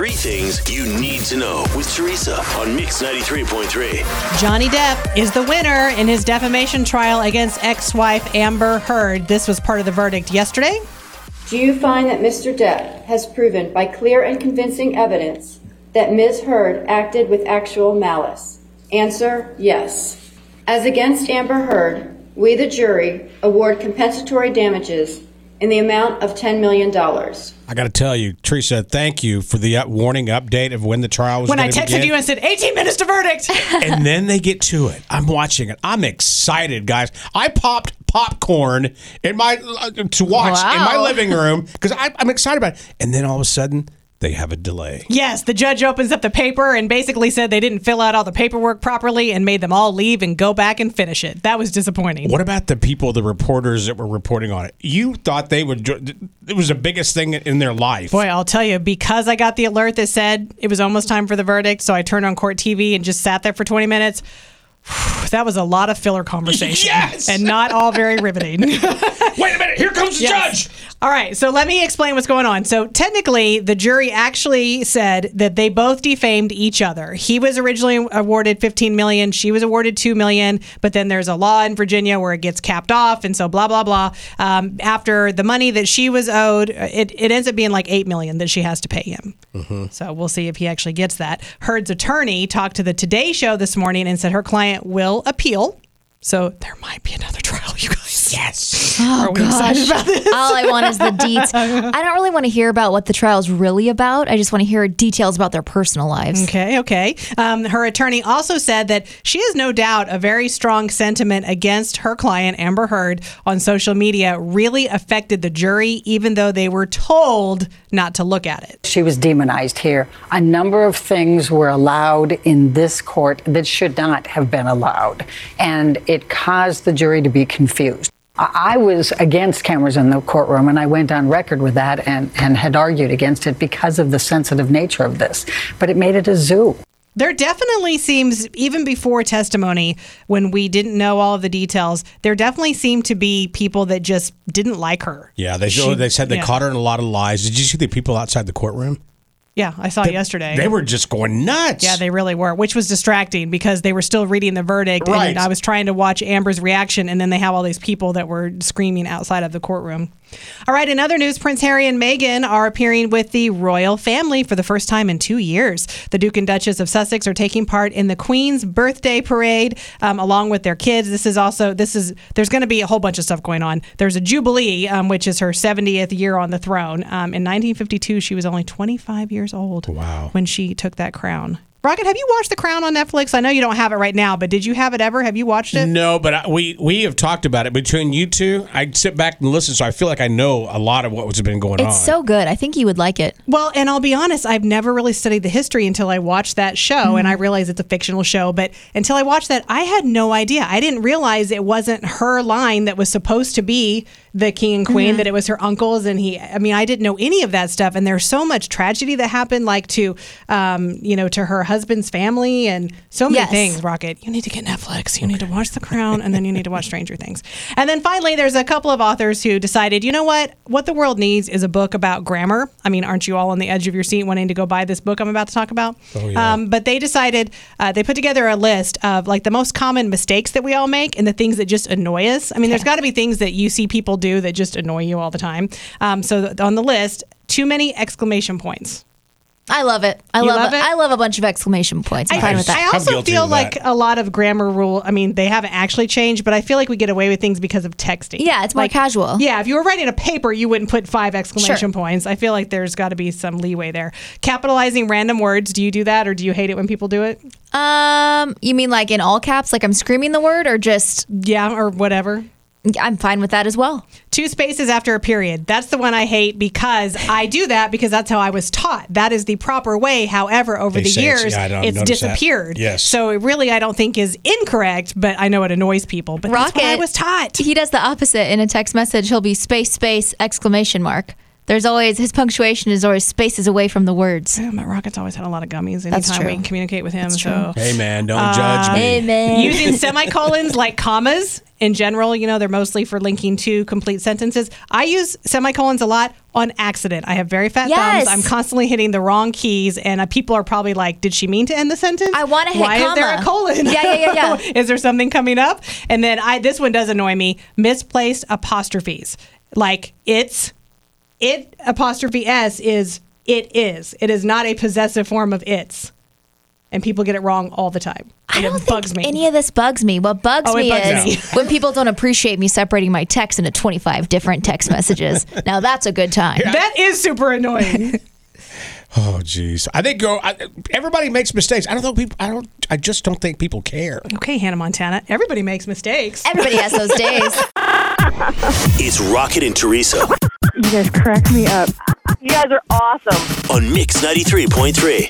Three things you need to know with Teresa on Mix 93.3. Johnny Depp is the winner in his defamation trial against ex wife Amber Heard. This was part of the verdict yesterday. Do you find that Mr. Depp has proven by clear and convincing evidence that Ms. Heard acted with actual malice? Answer yes. As against Amber Heard, we, the jury, award compensatory damages in the amount of $10 million. I got to tell you, Teresa, thank you for the up- warning update of when the trial was When I texted begin. you and said 18 minutes to verdict. and then they get to it. I'm watching it. I'm excited, guys. I popped popcorn in my uh, to watch in my living room because I'm excited about it. And then all of a sudden, they have a delay. yes, the judge opens up the paper and basically said they didn't fill out all the paperwork properly and made them all leave and go back and finish it. That was disappointing. What about the people, the reporters that were reporting on it? You thought they would. It was the biggest thing in their life. Boy, I'll tell you, because I got the alert that said it was almost time for the verdict, so I turned on court TV and just sat there for 20 minutes. That was a lot of filler conversation. Yes! And not all very riveting. Wait a minute! Here comes the Yes. judge. All right, so let me explain what's going on. So technically, the jury actually said that they both defamed each other. He was originally awarded 15 million, she was awarded 2 million, but then there's a law in Virginia where it gets capped off, and so blah blah blah. Um, after the money that she was owed, it, it ends up being like 8 million that she has to pay him. So we'll see if he actually gets that. Heard's attorney talked to the Today Show this morning and said her client will appeal. So there might be you guys. Yes. Are we excited about this? All I want is the deets. I don't really want to hear about what the trial's really about. I just want to hear details about their personal lives. Okay, okay. Um, her attorney also said that she has no doubt a very strong sentiment against her client, Amber Heard, on social media really affected the jury, even though they were told not to look at it. She was demonized here. A number of things were allowed in this court that should not have been allowed. And it caused the jury to be confused. I I was against cameras in the courtroom, and I went on record with that and, and had argued against it because of the sensitive nature of this. But it made it a zoo. There definitely seems, even before testimony, when we didn't know all of the details, there definitely seemed to be people that just didn't like her. Yeah, they She- they said they yeah. caught her in a lot of lies. Did you see the people outside the courtroom? Yeah, I saw it yesterday. They were just going nuts. Yeah, they really were, which was distracting because they were still reading the verdict, Right. and I was trying to watch Amber's reaction, and then they have all these people that were screaming outside of the courtroom. All right, in other news, Prince Harry and Meghan are appearing with the royal family for the first time in two years. The Duke and Duchess of Sussex are taking part in the Queen's birthday parade um, along with their kids. This is also this is there's going to be a whole bunch of stuff going on. There's a jubilee, um, which is her 70th year on the throne. Um, in 1952, she was only 25 years old. Wow. When she took that crown. Rocket, have you watched The Crown on Netflix? I know you don't have it right now, but did you have it ever? Have you watched it? No, but I, we we have talked about it between you two. I sit back and listen, so I feel like I know a lot of what's been going on. It's so good. I think you would like it. Well, and I'll be honest, I've never really studied the history until I watched that show, and I realized it's a fictional show. But until I watched that, I had no idea. I didn't realize it wasn't her line that was supposed to be the king and queen; that it was her uncles, and he. I mean, I didn't know any of that stuff. And there's so much tragedy that happened, like to, um, you know, to her husband's family, and so many Yes. things. Rocket, you need to get Netflix. You need to watch The Crown, and then you need to watch Stranger Things. And then finally, there's a couple of authors who decided, you know what? What the world needs is a book about grammar. I mean, aren't you all on the edge of your seat wanting to go buy this book I'm about to talk about? Oh, yeah. um, but they decided, uh, they put together a list of like the most common mistakes that we all make and the things that just annoy us. I mean, there's got to be things that you see people do that just annoy you all the time. Um, so th- on the list, too many exclamation points. I love it. I love, love it. it? I love a bunch of exclamation points. I'm fine with that. I also feel like that. a lot of grammar rule. I mean, they haven't actually changed, but I feel like we get away with things because of texting. Yeah, it's more Like, casual. Yeah, if you were writing a paper, you wouldn't put five exclamation Sure. points. I feel like there's got to be some leeway there. Capitalizing random words. Do you do that, or do you hate it when people do it? Um, you mean like in all caps, like I'm screaming the word, or just Yeah, or whatever. I'm fine with that as well. Two spaces after a period. That's the one I hate because I do that because that's how I was taught. That is the proper way. However, over They the say it's- years, yeah, it's notice that. disappeared. Yes. So it really, I don't think is incorrect, but I know it annoys people. But that's what I was taught. He does the opposite in a text message. He'll be space space exclamation mark. There's always his punctuation is always spaces away from the words. Yeah, my Rocket's always had a lot of gummies That's anytime we true. communicate with him. That's so. Hey man, don't judge me. Amen. using semicolons like commas in general. You know, they're mostly for linking to complete sentences. I use semicolons a lot on accident. I have very fat Yes. thumbs. I'm constantly hitting the wrong keys, and uh, people are probably like, "Did she mean to end the sentence? I wanna hit Why is there a colon? Yeah, yeah, yeah, yeah. is there something coming up? And then I this one does annoy me. Misplaced apostrophes. Like it's it apostrophe s is it is. It is not a possessive form of it's. And people get it wrong all the time. I don't it think bugs me. any of this bugs me. What bugs Oh, me bugs is me. when people don't appreciate me separating my text into 25 different text messages. now that's a good time. that is super annoying. Oh, jeez. I think go. I, everybody makes mistakes. I don't know. People. I don't. I just don't think people care. okay, Hannah Montana. Everybody makes mistakes. Everybody has those days. It's Rocket and Teresa You guys crack me up. You guys are awesome. on Mix 93.3.